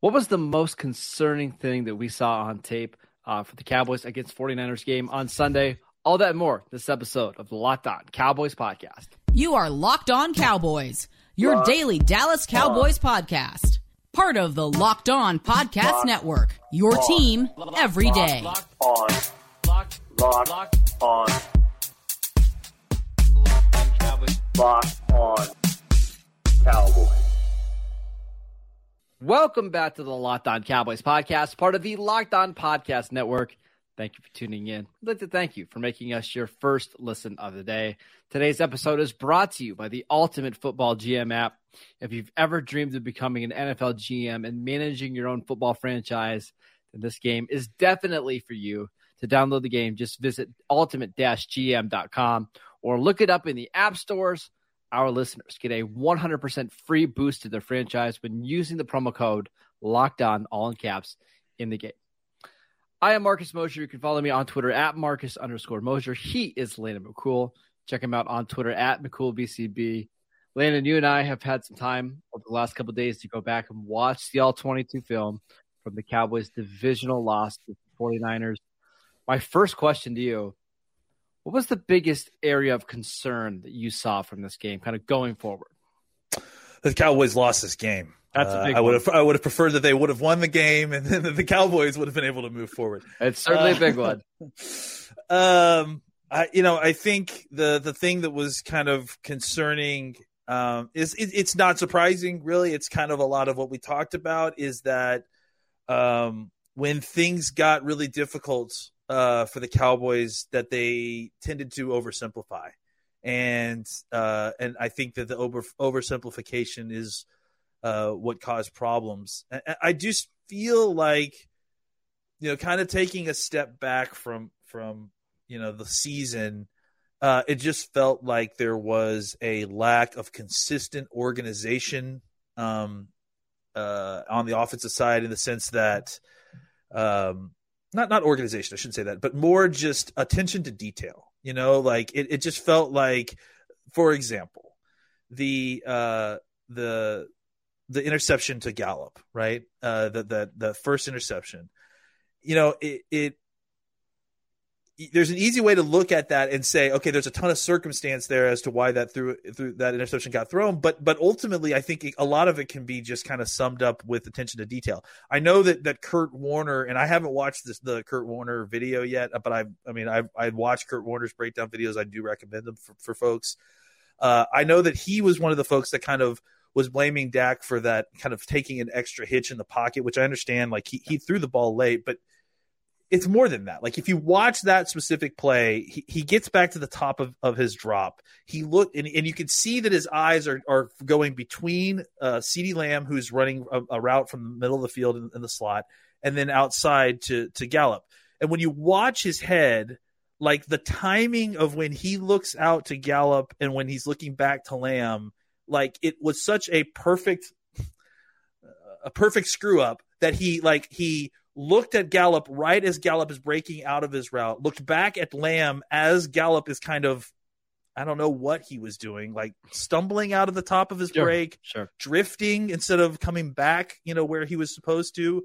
What was the most concerning thing that we saw on tape uh, for the Cowboys against 49ers game on Sunday? All that and more this episode of the Locked On Cowboys podcast. You are Locked On Cowboys, your Locked daily Dallas Cowboys on. podcast. Part of the Locked On Podcast Locked Network. Your on. team every day. Locked on. Locked, Locked, Locked on. Locked on Cowboys. Locked on Cowboys. Welcome back to the Locked On Cowboys podcast, part of the Locked On Podcast Network. Thank you for tuning in. I'd like to thank you for making us your first listen of the day. Today's episode is brought to you by the Ultimate Football GM app. If you've ever dreamed of becoming an NFL GM and managing your own football franchise, then this game is definitely for you. To download the game, just visit ultimate-gm.com or look it up in the app stores our listeners get a 100% free boost to their franchise when using the promo code locked on all in caps in the game. I am Marcus Mosher. You can follow me on Twitter at Marcus underscore Mosher. He is Landon McCool. Check him out on Twitter at McCoolBCB. Landon, you and I have had some time over the last couple days to go back and watch the All 22 film from the Cowboys' divisional loss to the 49ers. My first question to you what was the biggest area of concern that you saw from this game, kind of going forward? The Cowboys lost this game. That's uh, I would have I would have preferred that they would have won the game and then the Cowboys would have been able to move forward. It's certainly uh, a big one. um, I you know I think the the thing that was kind of concerning um, is it, it's not surprising really. It's kind of a lot of what we talked about is that um, when things got really difficult uh, for the Cowboys that they tended to oversimplify, and uh, and I think that the over oversimplification is uh, what caused problems. I, I just feel like you know, kind of taking a step back from from you know the season. Uh, it just felt like there was a lack of consistent organization um, uh, on the offensive side in the sense that um, not not organization i shouldn't say that but more just attention to detail you know like it, it just felt like for example the uh the the interception to gallup right? Uh the the, the first interception. You know it it there's an easy way to look at that and say, okay, there's a ton of circumstance there as to why that through through that interception got thrown. But but ultimately, I think a lot of it can be just kind of summed up with attention to detail. I know that that Kurt Warner and I haven't watched this the Kurt Warner video yet, but I I mean I I watched Kurt Warner's breakdown videos. I do recommend them for, for folks. Uh, I know that he was one of the folks that kind of was blaming Dak for that kind of taking an extra hitch in the pocket, which I understand. Like he he threw the ball late, but it's more than that. Like if you watch that specific play, he, he gets back to the top of, of his drop. He looked and, and you can see that his eyes are, are going between uh CeeDee Lamb, who's running a, a, route from the middle of the field in, in, the slot, and then outside to to Gallup. And when you watch his head, like the timing of when he looks out to Gallup and when he's looking back to Lamb, like it was such a perfect a perfect screw up that he like he looked at Gallup right as Gallup is breaking out of his route, looked back at Lamb as Gallup is kind of, I don't know what he was doing, like stumbling out of the top of his sure, break, sure. drifting instead of coming back, you know, where he was supposed to.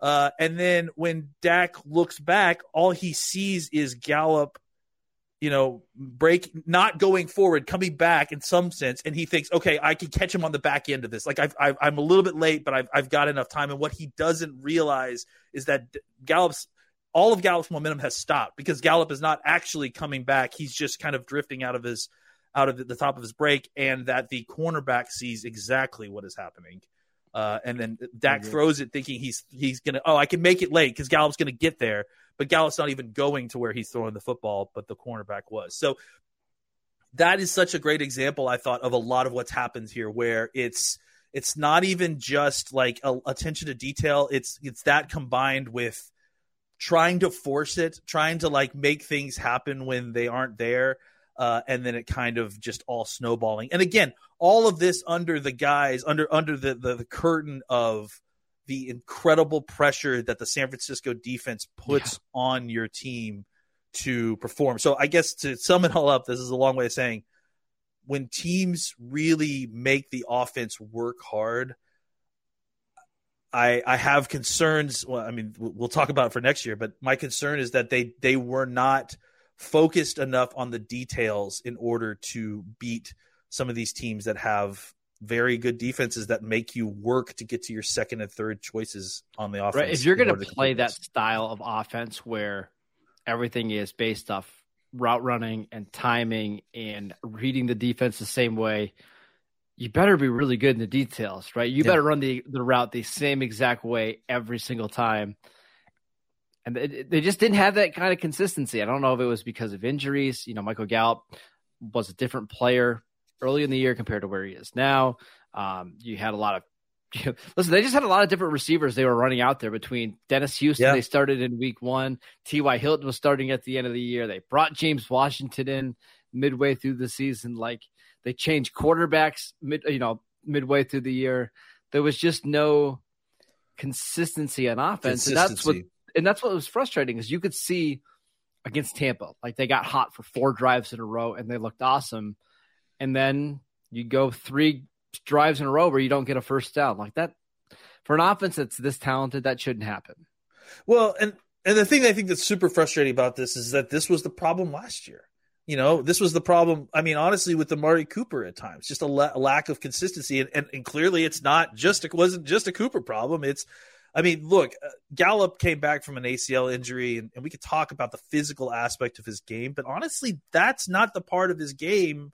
Uh, and then when Dak looks back, all he sees is Gallup you know, break not going forward, coming back in some sense, and he thinks, okay, I can catch him on the back end of this. Like I've, i am a little bit late, but I've, I've got enough time. And what he doesn't realize is that Gallup's all of Gallup's momentum has stopped because Gallup is not actually coming back. He's just kind of drifting out of his out of the top of his break, and that the cornerback sees exactly what is happening. Uh, and then Dak mm-hmm. throws it thinking he's he's gonna oh I can make it late because Gallup's gonna get there, but Gallup's not even going to where he's throwing the football, but the cornerback was. So that is such a great example, I thought, of a lot of what's happened here, where it's it's not even just like a, attention to detail. It's it's that combined with trying to force it, trying to like make things happen when they aren't there. Uh, and then it kind of just all snowballing. And again, all of this under the guys under under the, the, the curtain of the incredible pressure that the San Francisco defense puts yeah. on your team to perform. So I guess to sum it all up, this is a long way of saying when teams really make the offense work hard, I I have concerns. Well, I mean, we'll talk about it for next year, but my concern is that they they were not focused enough on the details in order to beat some of these teams that have very good defenses that make you work to get to your second and third choices on the offense. Right. If you're going to play that style of offense where everything is based off route running and timing and reading the defense the same way, you better be really good in the details, right? You yeah. better run the, the route the same exact way every single time. And they, they just didn't have that kind of consistency. I don't know if it was because of injuries. You know, Michael Gallup was a different player early in the year compared to where he is now. Um, you had a lot of listen, they just had a lot of different receivers they were running out there between Dennis Houston, yeah. they started in week one. T.Y. Hilton was starting at the end of the year. They brought James Washington in midway through the season. Like they changed quarterbacks mid, you know, midway through the year. There was just no consistency on offense. Consistency. And that's what and that's what was frustrating is you could see against Tampa, like they got hot for four drives in a row and they looked awesome. And then you go three drives in a row where you don't get a first down. Like that for an offense that's this talented, that shouldn't happen. Well, and and the thing I think that's super frustrating about this is that this was the problem last year. You know, this was the problem. I mean, honestly, with the Amari Cooper at times, just a, la- lack of consistency, and, and, and clearly, it's not just it wasn't just a Cooper problem. It's, I mean, look, uh, Gallup came back from an ACL injury, and, and we could talk about the physical aspect of his game, but honestly, that's not the part of his game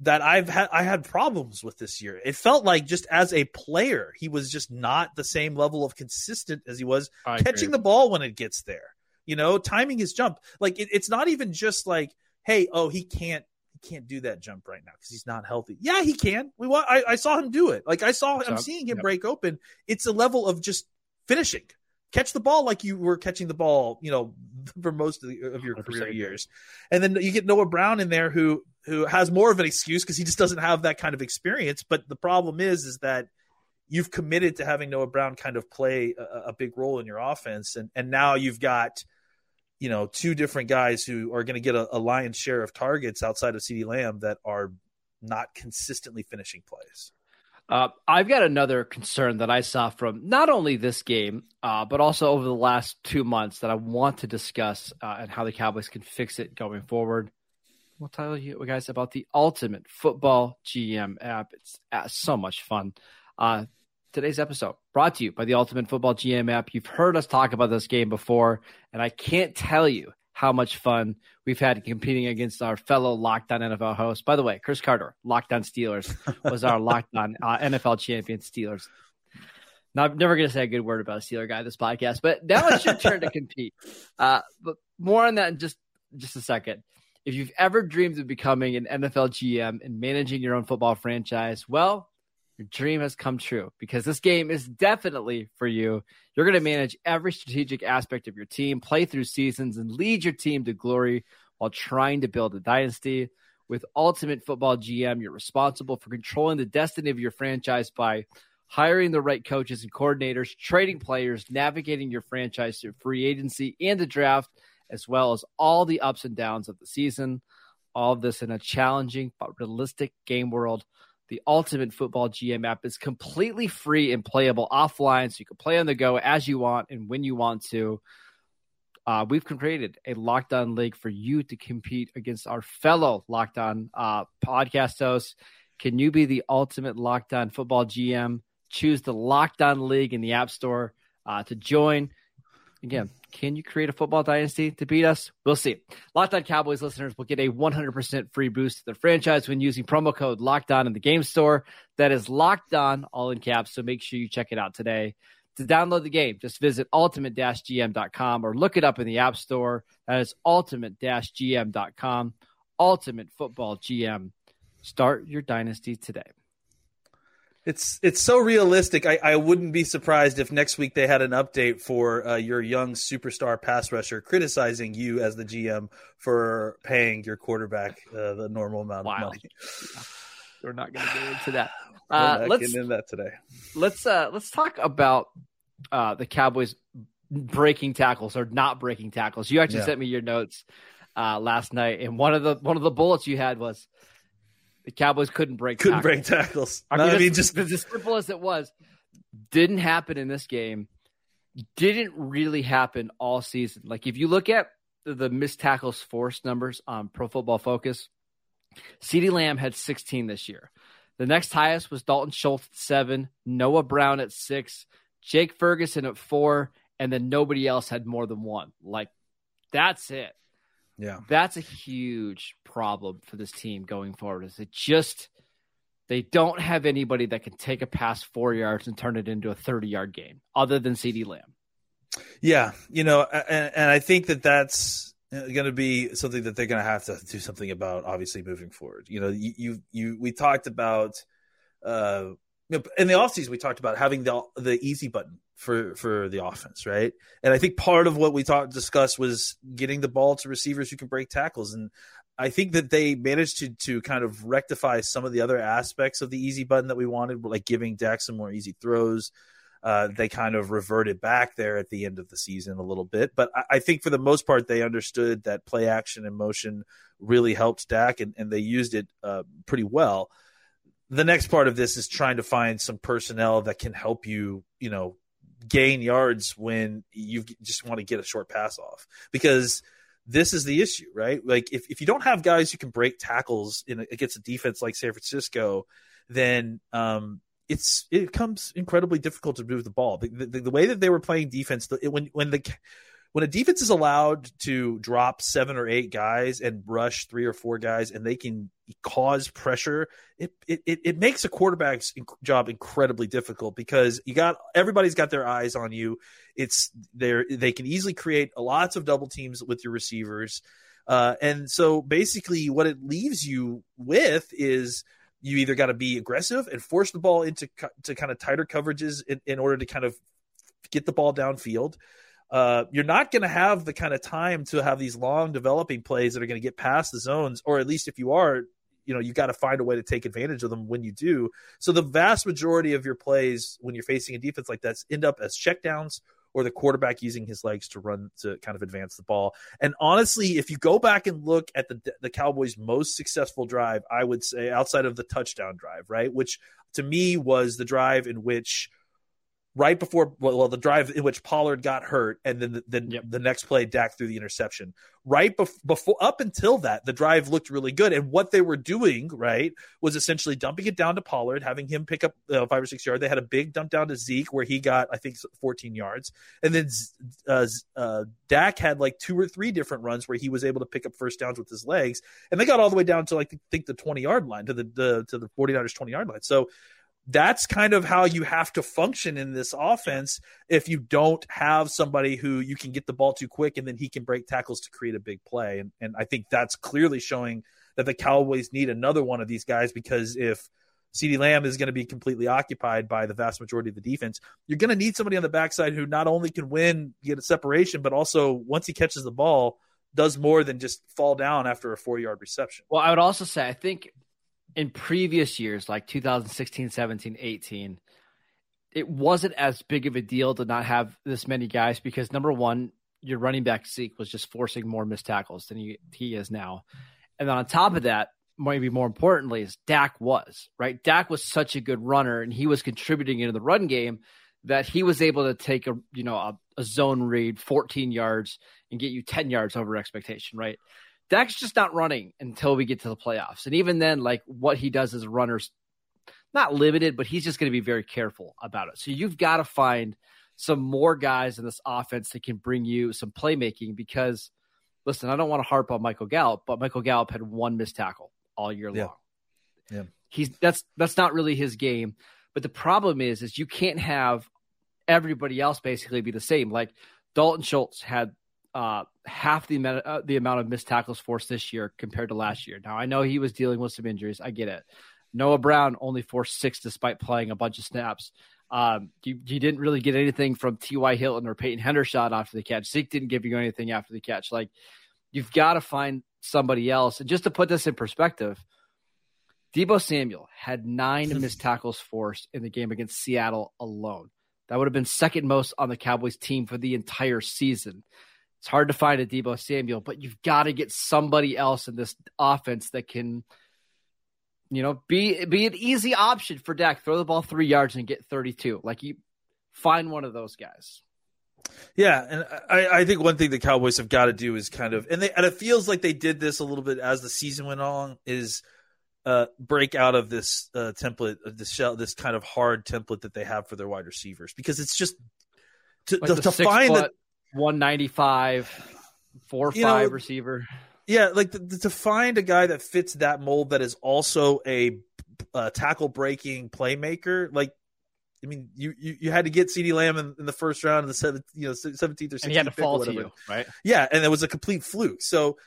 that I've had I had problems with this year. It felt like just as a player, he was just not the same level of consistent as he was I catching agree. the ball when it gets there. You know, timing his jump. Like it, it's not even just like, hey, oh, he can't he can't do that jump right now because he's not healthy. Yeah, he can. We want. I, I saw him do it. Like I saw, I'm seeing him yep. break open. It's a level of just finishing. Catch the ball like you were catching the ball, you know, for most of, the, of your career years, and then you get Noah Brown in there who who has more of an excuse because he just doesn't have that kind of experience. But the problem is, is that you've committed to having Noah Brown kind of play a, a big role in your offense, and and now you've got you know two different guys who are going to get a, a lion's share of targets outside of CeeDee Lamb that are not consistently finishing plays. Uh, I've got another concern that I saw from not only this game, uh, but also over the last two months that I want to discuss uh, and how the Cowboys can fix it going forward we'll tell you guys about the Ultimate Football GM app. It's uh, so much fun. Today's episode brought to you by the Ultimate Football GM app. You've heard us talk about this game before, and I can't tell you how much fun we've had competing against our fellow Locked On NFL host. By the way, Chris Carter, Locked On Steelers, was our Locked On uh, NFL champion Steelers. Now, I'm never going to say a good word about a Steeler guy this podcast, but now it's your turn to compete. Uh, but more on that in just just a second. If you've ever dreamed of becoming an NFL GM and managing your own football franchise, well, your dream has come true because this game is definitely for you. You're going to manage every strategic aspect of your team, play through seasons, and lead your team to glory while trying to build a dynasty. With Ultimate Football GM, you're responsible for controlling the destiny of your franchise by hiring the right coaches and coordinators, trading players, navigating your franchise through free agency and the draft as well as all the ups and downs of the season. All of this in a challenging but realistic game world. The Ultimate Football GM app is completely free and playable offline, so you can play on the go as you want and when you want to. Uh, we've created a Locked On League for you to compete against our fellow Locked On uh, podcast hosts. Can you be the ultimate Locked On Football GM? Choose the Locked On League in the App Store uh, to join. Again, can you create a football dynasty to beat us? We'll see. Locked On Cowboys listeners will get a 100% free boost to their franchise when using promo code Locked On in the game store. That is Locked On, all in caps. So make sure you check it out today. To download the game, just visit ultimate-gm.com or look it up in the App Store. That is ultimate-gm.com. Ultimate Football GM. Start your dynasty today. It's it's so realistic. I, I wouldn't be surprised if next week they had an update for uh, your young superstar pass rusher criticizing you as the GM for paying your quarterback uh, the normal amount of money. We're not going to get into that. Uh, let's get into that today. Let's uh, let's talk about uh, the Cowboys breaking tackles or not breaking tackles. You actually yeah. sent me your notes uh, last night, and one of the one of the bullets you had was the Cowboys couldn't break couldn't tackles. break tackles. I mean, no, I mean just as simple as it was. Didn't happen in this game. Didn't really happen all season. Like if you look at the, the missed tackles force numbers on Pro Football Focus, CeeDee Lamb had 16 this year. The next highest was Dalton Schultz at seven, Noah Brown at six, Jake Ferguson at four, and then nobody else had more than one. Like that's it. Yeah. That's a huge problem for this team going forward. Is it just they don't have anybody that can take a pass four yards and turn it into a 30 yard game other than CeeDee Lamb. Yeah. You know, and, and I think that that's going to be something that they're going to have to do something about, obviously, moving forward. You know, you, you, you we talked about, uh, in the offseason, we talked about having the the easy button for for the offense, right? And I think part of what we talked discussed was getting the ball to receivers who can break tackles. And I think that they managed to to kind of rectify some of the other aspects of the easy button that we wanted, like giving Dak some more easy throws. Uh, they kind of reverted back there at the end of the season a little bit, but I, I, think for the most part they understood that play action and motion really helped Dak, and, and they used it uh, pretty well. The next part of this is trying to find some personnel that can help you, you know, gain yards when you just want to get a short pass off because this is the issue, right? Like if, if you don't have guys who can break tackles in against a defense like San Francisco, then um, it's it becomes incredibly difficult to move the ball. The, the, the way that they were playing defense, the, when when the when a defense is allowed to drop seven or eight guys and rush three or four guys and they can cause pressure it it, it makes a quarterback's job incredibly difficult because you got everybody's got their eyes on you. It's there they can easily create lots of double teams with your receivers. Uh, and so basically what it leaves you with is you either got to be aggressive and force the ball into to kind of tighter coverages in, in order to kind of get the ball downfield. Uh, you're not going to have the kind of time to have these long developing plays that are going to get past the zones, or at least if you are, you know, you got to find a way to take advantage of them when you do. So the vast majority of your plays when you're facing a defense like that end up as checkdowns or the quarterback using his legs to run to kind of advance the ball. And honestly, if you go back and look at the the Cowboys' most successful drive, I would say outside of the touchdown drive, right, which to me was the drive in which right before well, the drive in which Pollard got hurt, and then the, the, yep. the next play Dak threw the interception. Right bef- before up until that, the drive looked really good, and what they were doing right was essentially dumping it down to Pollard, having him pick up uh, five or six yards. They had a big dump down to Zeke where he got I think 14 yards, and then uh, uh, Dak had like two or three different runs where he was able to pick up first downs with his legs, and they got all the way down to like I think the 20 yard line to the, the to the 49ers 20 yard line. So that's kind of how you have to function in this offense if you don't have somebody who you can get the ball too quick and then he can break tackles to create a big play. And, and I think that's clearly showing that the Cowboys need another one of these guys because if CeeDee Lamb is going to be completely occupied by the vast majority of the defense, you're going to need somebody on the backside who not only can win, get a separation, but also once he catches the ball, does more than just fall down after a four yard reception. Well, I would also say, I think in previous years, like 2016, 17, 18, it wasn't as big of a deal to not have this many guys because number one, your running back Zeke was just forcing more missed tackles than he, he is now. And then on top of that, maybe more importantly, is Dak was, right? Dak was such a good runner and he was contributing into the run game that he was able to take a you know a, a zone read 14 yards and get you 10 yards over expectation, right? Dak's just not running until we get to the playoffs. And even then, like what he does as a runner's not limited, but he's just going to be very careful about it. So you've got to find some more guys in this offense that can bring you some playmaking because listen, I don't want to harp on Michael Gallup, but Michael Gallup had one missed tackle all year yeah. long. Yeah. He's that's that's not really his game. But the problem is is you can't have everybody else basically be the same. Like Dalton Schultz had uh, half the amount, uh, the amount of missed tackles forced this year compared to last year. Now I know he was dealing with some injuries. I get it. Noah Brown only forced six despite playing a bunch of snaps. Um, you, you didn't really get anything from T.Y. Hilton or Peyton Hendershot after the catch. Zeke didn't give you anything after the catch. Like you've got to find somebody else. And just to put this in perspective, Deebo Samuel had nine missed tackles forced in the game against Seattle alone. That would have been second most on the Cowboys team for the entire season. It's hard to find a Deebo Samuel, but you've got to get somebody else in this offense that can you know, be be an easy option for Dak. Throw the ball three yards and get 32. Like you find one of those guys. Yeah, and I, I think one thing the Cowboys have got to do is kind of, and they and it feels like they did this a little bit as the season went on, is uh, break out of this uh, template, this shell, this kind of hard template that they have for their wide receivers because it's just to, Like to, the to find that 195, four You five know, receiver. Yeah, like the, the- to find a guy that fits that mold that is also a uh, tackle breaking playmaker. Like, I mean, you, you you had to get CeeDee Lamb in, in the first round of the seventh, you know, seventeenth or And he had to sixteenth pick or fall to whatever. you, right? Yeah, and it was a complete fluke. So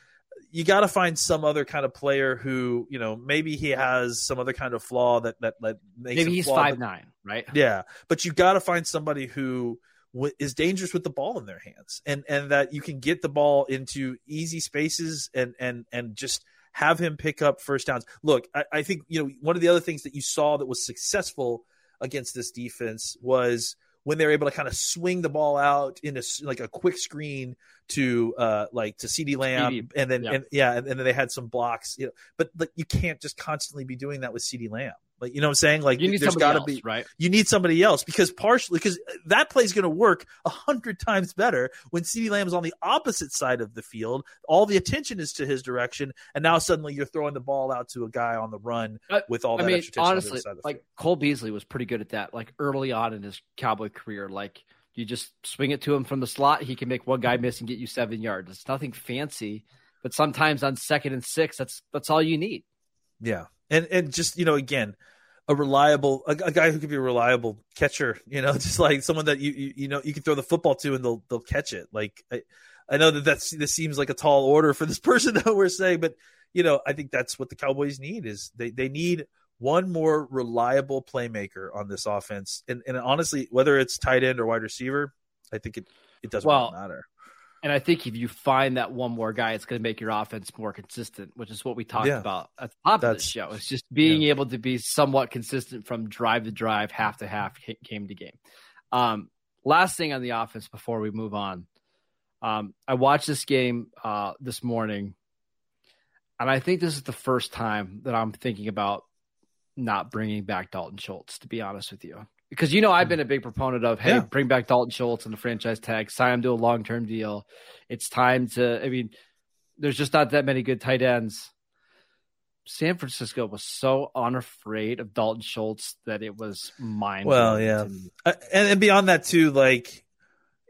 you got to find some other kind of player who, you know, maybe he has some other kind of flaw that that, that makes Maybe him he's five nine, right? yeah, but you got to find somebody who w- is dangerous with the ball in their hands, and and that you can get the ball into easy spaces and and and just have him pick up first downs. Look, I, I think you know one of the other things that you saw that was successful against this defense was when they were able to kind of swing the ball out in a like a quick screen to uh like to CeeDee Lamb CeeDee, and then yeah. and yeah and, and then they had some blocks you know but like you can't just constantly be doing that with CeeDee Lamb like you know what I'm saying like You need there's somebody got to else, be right? you need somebody else because partially because that play is going to work a hundred times better when CeeDee Lamb is on the opposite side of the field. All the attention is to his direction, and now suddenly you're throwing the ball out to a guy on the run Uh, with all that I mean, extra attention on the honestly, side of the like field. Cole Beasley was pretty good at that. Like early on in his Cowboy career, like you just swing it to him from the slot, he can make one guy miss and get you seven yards. It's nothing fancy, but sometimes on second and six, that's that's all you need. Yeah, and and just you know again. A reliable, a, a guy who could be a reliable catcher, you know, just like someone that you, you you know you can throw the football to and they'll they'll catch it. Like I, I know that that's this seems like a tall order for this person that we're saying, but you know, I think that's what the Cowboys need is they they need one more reliable playmaker on this offense. And and honestly, whether it's tight end or wide receiver, I think it it doesn't Well, really matter. And I think if you find that one more guy, it's going to make your offense more consistent, which is what we talked Yeah. about at the top of the show. It's just being able to be somewhat consistent from drive to drive, half to half, ga- game to game. Um, last thing on the offense before we move on, um, I watched this game uh, this morning, and I think this is the first time that I'm thinking about not bringing back Dalton Schultz. To be honest with you, because you know I've been a big proponent of hey, Yeah. bring back Dalton Schultz and the franchise tag, sign him to a long term deal. It's time to. I mean, there's just not that many good tight ends. San Francisco was so unafraid of Dalton Schultz that it was mind. Well, yeah. Uh, and, and beyond that too like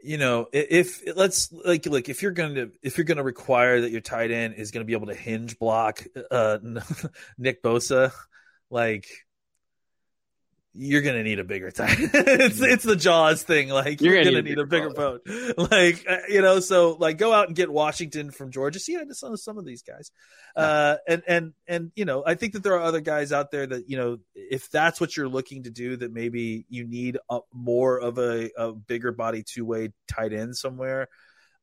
you know i- if let's like look if you're going to if you're going to require that your tight end is going to be able to hinge block uh Nick Bosa like you're gonna need a bigger tight. it's it's the Jaws thing. Like You're you're, gonna gonna, need a bigger boat. Like uh, you know, so like go out and get Washington from Georgia. See, I just saw some of these guys, uh, and and and you know, I think that there are other guys out there that you know, if that's what you're looking to do, that maybe you need a, more of a, a bigger body two way tight end somewhere.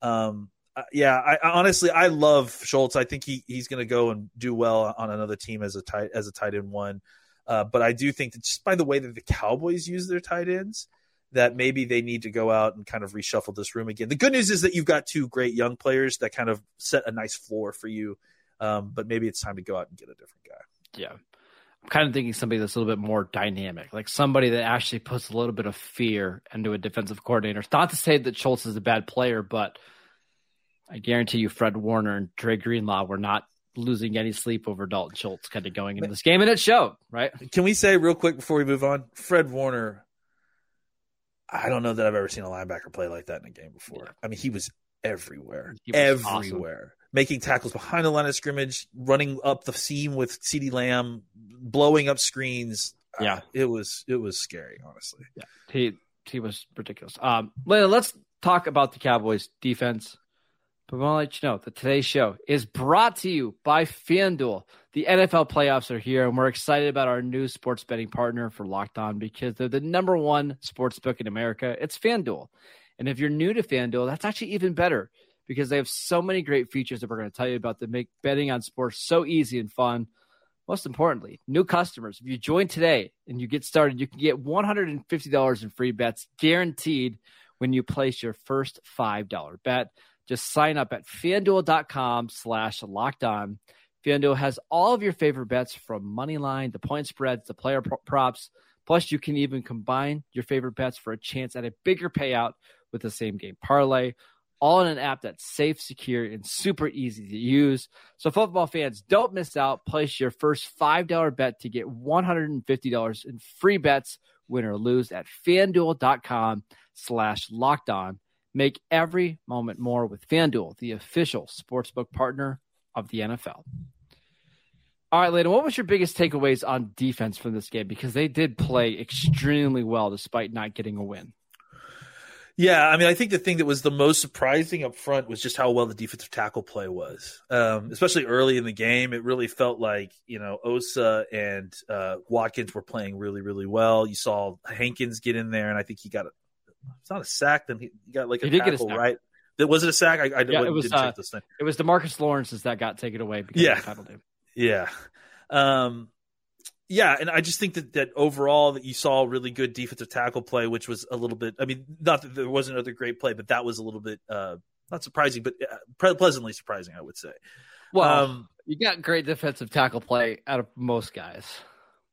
Um, uh, yeah, I, I honestly I love Schultz. I think he he's going to go and do well on another team as a tight as a tight end one. Uh, but I do think that just by the way that the Cowboys use their tight ends, that maybe they need to go out and kind of reshuffle this room again. The good news is that you've got two great young players that kind of set a nice floor for you. Um, but maybe it's time to go out and get a different guy. Yeah. I'm kind of thinking somebody that's a little bit more dynamic, like somebody that actually puts a little bit of fear into a defensive coordinator. Not to say that Schultz is a bad player, but I guarantee you Fred Warner and Dre Greenlaw were not losing any sleep over Dalton Schultz kind of going into this game, and it showed, right? Can we say real quick before we move on? Fred Warner, I don't know that I've ever seen a linebacker play like that in a game before. Yeah. I mean, he was everywhere, He was awesome. everywhere, making tackles behind the line of scrimmage, running up the seam with CeeDee Lamb, blowing up screens. Yeah. Uh, it was it was scary, honestly. Yeah, he he was ridiculous. Um, let's talk about the Cowboys defense. But I want to let you know that today's show is brought to you by FanDuel. The NFL playoffs are here, and we're excited about our new sports betting partner for Locked On because they're the number one sports book in America. It's FanDuel. And if you're new to FanDuel, that's actually even better because they have so many great features that we're going to tell you about that make betting on sports so easy and fun. Most importantly, new customers, if you join today and you get started, you can get $150 in free bets guaranteed when you place your first $5 bet. Just sign up at fanduel.com slash locked on. FanDuel has all of your favorite bets from money line to point spreads the player pro- props. Plus, you can even combine your favorite bets for a chance at a bigger payout with the same game parlay, all in an app that's safe, secure, and super easy to use. So, football fans, don't miss out. Place your first $5 bet to get $150 in free bets, win or lose, at fanduel.com slash locked on. Make every moment more with FanDuel, the official sportsbook partner of the NFL. All right, Landon, what was your biggest takeaways on defense from this game? Because they did play extremely well despite not getting a win. Yeah, I mean, I think the thing that was the most surprising up front was just how well the defensive tackle play was, um, especially early in the game. It really felt like you know Osa and uh, Watkins were playing really, really well. You saw Hankins get in there, and I think he got it's not a sack, then he got like a He did get a sack. right? That was it a sack? I, I Yeah, it was, didn't check uh, this thing. It was DeMarcus Lawrence's that got taken away because Yeah. of the penalty. Yeah. Um, yeah, and I just think that that overall that you saw really good defensive tackle play, which was a little bit. I mean, not that there wasn't another great play, but that was a little bit uh, not surprising, but uh, pleasantly surprising, I would say. Well, Um, you got great defensive tackle play out of most guys.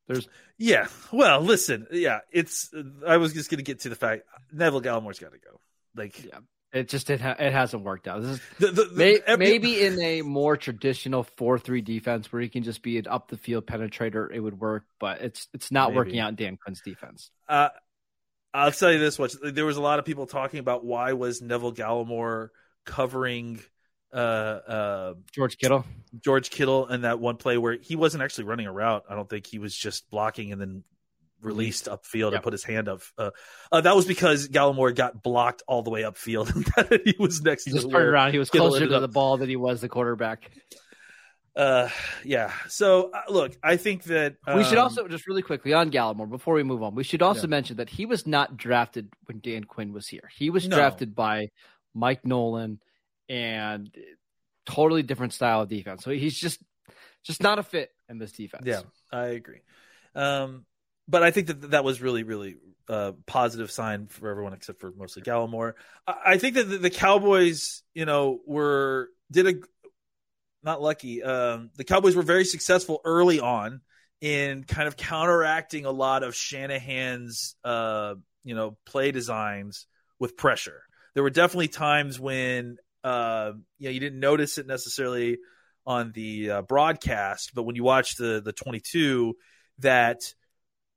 There's yeah. Well, listen. Yeah, it's. I was just going to get to the fact Neville Gallimore's got to go. Like Yeah. it just it, ha- it hasn't worked out. This is the, the, the- May, every- maybe in a more traditional four-three defense where he can just be an up the field penetrator, it would work. But it's it's not Maybe. working out in Dan Quinn's defense. Uh, I'll tell you this much: there was a lot of people talking about why was Neville Gallimore covering uh, uh, George Kittle, George Kittle and that one play where he wasn't actually running a route. I don't think he was just blocking and then released upfield Yep. and put his hand up. Uh, uh, that was because Gallimore got blocked all the way upfield and he was next he to just turned around. He was Kittle closer to the ball than he was the quarterback. Uh, yeah. So uh, look, I think that we should um, also just really quickly on Gallimore before we move on. We should also Yeah. mention that he was not drafted when Dan Quinn was here. He was No. drafted by Mike Nolan and totally different style of defense. So he's just just not a fit in this defense. Yeah, I agree. Um, but I think that that was really, really uh, positive sign for everyone except for mostly Gallimore. I, I think that the, the Cowboys, you know, were did a not lucky. Um, the Cowboys were very successful early on in kind of counteracting a lot of Shanahan's, uh, you know, play designs with pressure. There were definitely times when, uh, you know, you didn't notice it necessarily on the uh, broadcast, but when you watch the the 22, that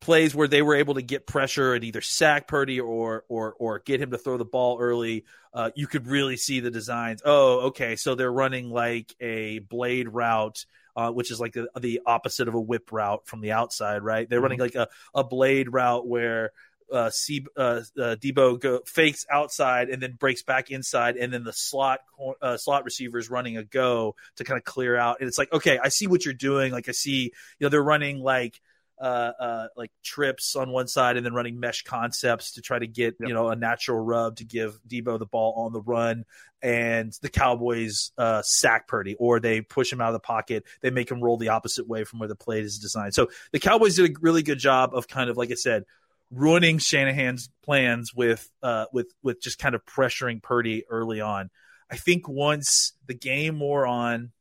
plays where they were able to get pressure and either sack Purdy or or or get him to throw the ball early, uh, you could really see the designs. Oh, okay, so they're running like a blade route. Uh, which is like the, the opposite of a whip route from the outside, right? They're running like a, a blade route where uh, C, uh, uh, Deebo go, fakes outside and then breaks back inside, and then the slot uh, slot receiver is running a go to kind of clear out. And it's like, okay, I see what you're doing. Like I see, you know, they're running like uh, uh, like trips on one side and then running mesh concepts to try to get Yep. you know a natural rub to give Deebo the ball on the run. And the Cowboys uh, sack Purdy, or they push him out of the pocket. They make him roll the opposite way from where the play is designed. So the Cowboys did a really good job of kind of, like I said, ruining Shanahan's plans with uh, with with just kind of pressuring Purdy early on. I think once the game wore on,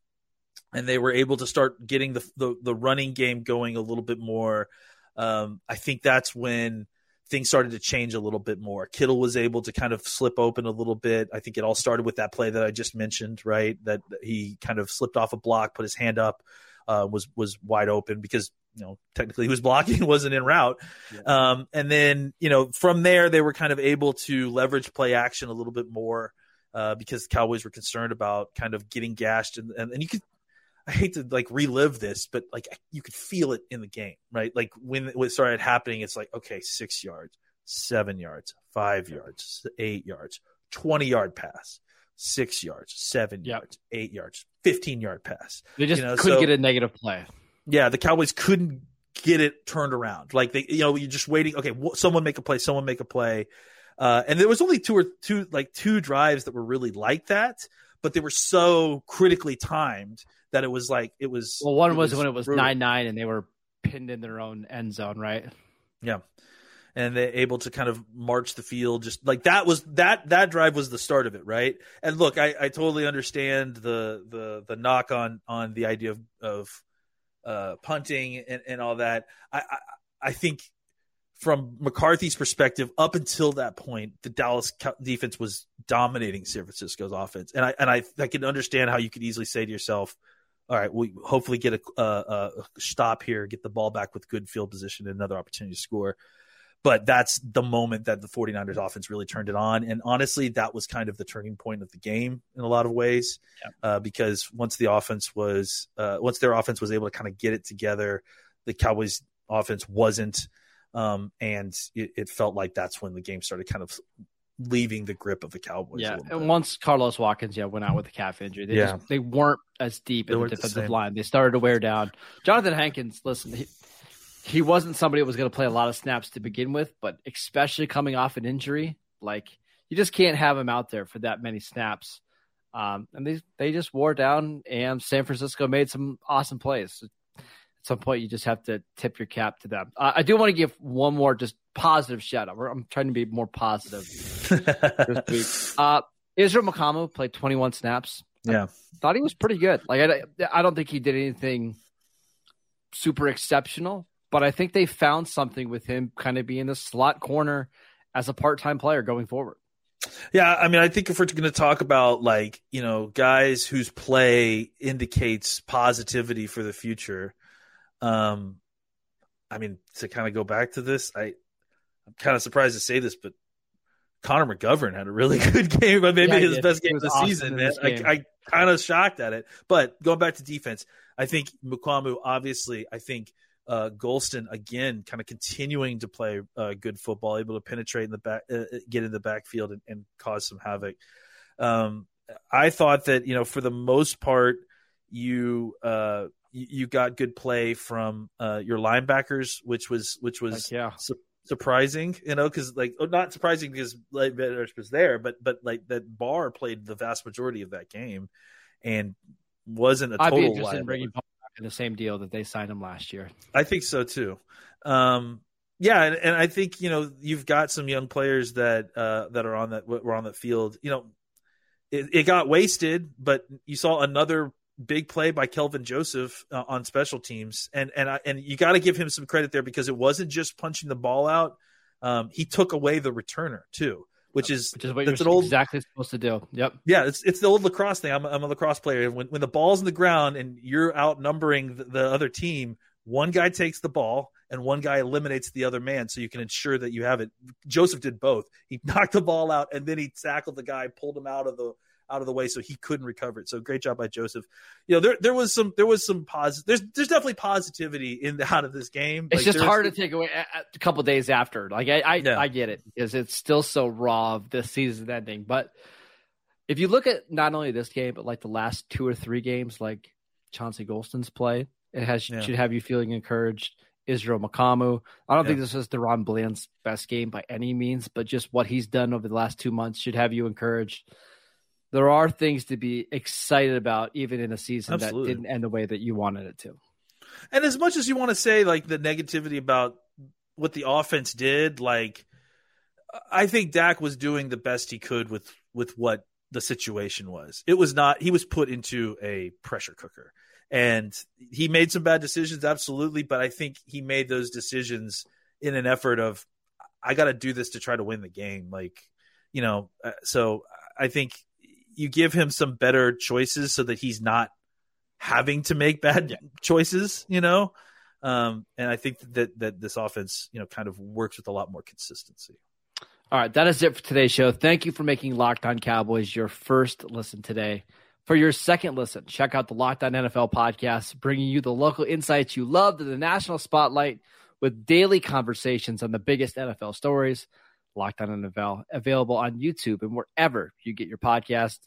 and they were able to start getting the the, the running game going a little bit more, um, I think that's when things started to change a little bit more. Kittle was able to kind of slip open a little bit. I think it all started with that play that I just mentioned, right? That he kind of slipped off a block, put his hand up, uh, was was wide open because you know technically he was blocking, wasn't in route. Um, and then you know from there they were kind of able to leverage play action a little bit more uh, because the Cowboys were concerned about kind of getting gashed and, and and you could. I hate to like relive this, but like you could feel it in the game, right? Like when it started happening, it's like okay, six yards, seven yards, five yards, eight yards, twenty yard pass, six yards, seven Yep. yards, eight yards, fifteen yard pass. They just You know, couldn't so- get a negative play. Yeah, the Cowboys couldn't get it turned around. Like they, you know, you're just waiting. Okay, wh- someone make a play. Someone make a play. Uh, and there was only two or two, like two drives that were really like that, but they were so critically timed that it was like it was. Well, one was, when it was brutal. nine nine and they were pinned in their own end zone, right? Yeah. and they're able to kind of march the field. Just like that was that that drive was the start of it, right? And look, I, I totally understand the the the knock on on the idea of of uh, punting and, and all that. I, I I think from McCarthy's perspective, up until that point, the Dallas defense was dominating San Francisco's offense, and I and I I can understand how you could easily say to yourself, "All right, we hopefully get a, a, a stop here, get the ball back with good field position, and another opportunity to score." But that's the moment that the 49ers offense really turned it on. And honestly, that was kind of the turning point of the game in a lot of ways. Yeah. Uh, because once the offense was, uh, once their offense was able to kind of get it together, the Cowboys offense wasn't. Um, and it, it, felt like that's when the game started kind of leaving the grip of the Cowboys. Yeah, and once Carlos Watkins yeah went out with a calf injury, they yeah. just, they weren't as deep in the defensive the line. They started to wear down. Jonathan Hankins, listen, he, he wasn't somebody that was going to play a lot of snaps to begin with, but especially coming off an injury, like you just can't have him out there for that many snaps. Um, and they they just wore down, and San Francisco made some awesome plays at some point you just have to tip your cap to them. Uh, I do want to give one more just positive shout out. I'm trying to be more positive this week. Uh, Israel Mukuamu played 21 snaps. Yeah, I thought he was pretty good. Like I, I don't think he did anything super exceptional, but I think they found something with him kind of being the slot corner as a part-time player going forward. Yeah, I mean, I think if we're going to talk about like you know guys whose play indicates positivity for the future, um, I mean, to kind of go back to this, I I'm kind of surprised to say this, but Connor McGovern had a really good game, but maybe yeah, his best game of the awesome season, man. I, I kind of shocked at it. But going back to defense, I think Mukuamu, obviously, I think uh, Golston again, kind of continuing to play uh, good football, able to penetrate in the back, uh, uh, get in the backfield, and, and cause some havoc. Um, I thought that you know, for the most part, you uh, you got good play from uh, your linebackers, which was which was like, yeah. Su- surprising, you know, because like oh, not surprising because like was there, but but like that Barr played the vast majority of that game and wasn't a total. I'd be interested in bringing the same deal that they signed him last year. I think so too. Um, yeah, and, and I think you know you've got some young players that uh, that are on that were on the field. You know, it, it got wasted, but you saw another big play by Kelvin Joseph uh, on special teams, and and I, and you got to give him some credit there because it wasn't just punching the ball out. Um, he took away the returner too, which uh, is which is what you're old, exactly supposed to do. Yep. Yeah, it's it's the old lacrosse thing. I'm, I'm a lacrosse player, when when the ball's in the ground and you're outnumbering the, the other team, one guy takes the ball and one guy eliminates the other man so you can ensure that you have it. Joseph did both. He knocked the ball out and then he tackled the guy, pulled him out of the out of the way so he couldn't recover it. So great job by Joseph. You know, there there was some there was some positive. There's there's definitely positivity in the out of this game. It's like, just hard to take away a, couple days after. Like I I, yeah. I get it because it's still so raw of this season ending. But if you look at not only this game but like the last two or three games, like Chauncey Golston's play, it has yeah. should have you feeling encouraged. Israel Mukuamu. I don't yeah. think this is DaRon Bland's best game by any means, but just what he's done over the last two months should have you encouraged there are things to be excited about, even in a season Absolutely. that didn't end the way that you wanted it to. And as much as you want to say like the negativity about what the offense did, like I think Dak was doing the best he could with with what the situation was. It was not he was put into a pressure cooker. And he made some bad decisions absolutely, but I think he made those decisions in an effort of I got to do this to try to win the game like, you know, uh, so I think you give him some better choices so that he's not having to make bad yeah. choices, you know? Um, and I think that, that this offense, you know, kind of works with a lot more consistency. All right, that is it for today's show. Thank you for making Locked On Cowboys your first listen today. For your second listen, check out the Locked On NFL podcast, bringing you the local insights you love to the national spotlight with daily conversations on the biggest NFL stories. Locked On NFL, available on YouTube and wherever you get your podcast.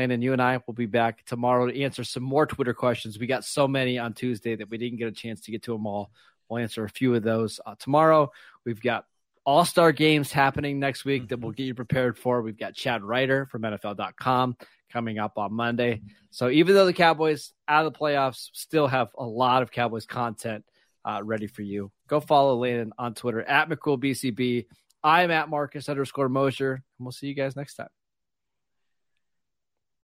Landon, you and I will be back tomorrow to answer some more Twitter questions. We got so many on Tuesday that we didn't get a chance to get to them all. We'll answer a few of those uh, tomorrow. We've got all star games happening next week that we'll get you prepared for. We've got Chad Reuter from NFL.com coming up on Monday. So even though the Cowboys out of the playoffs still have a lot of Cowboys content uh, ready for you. Go follow Landon on Twitter at McCoolBCB. I'm at Marcus underscore Mosher, and we'll see you guys next time.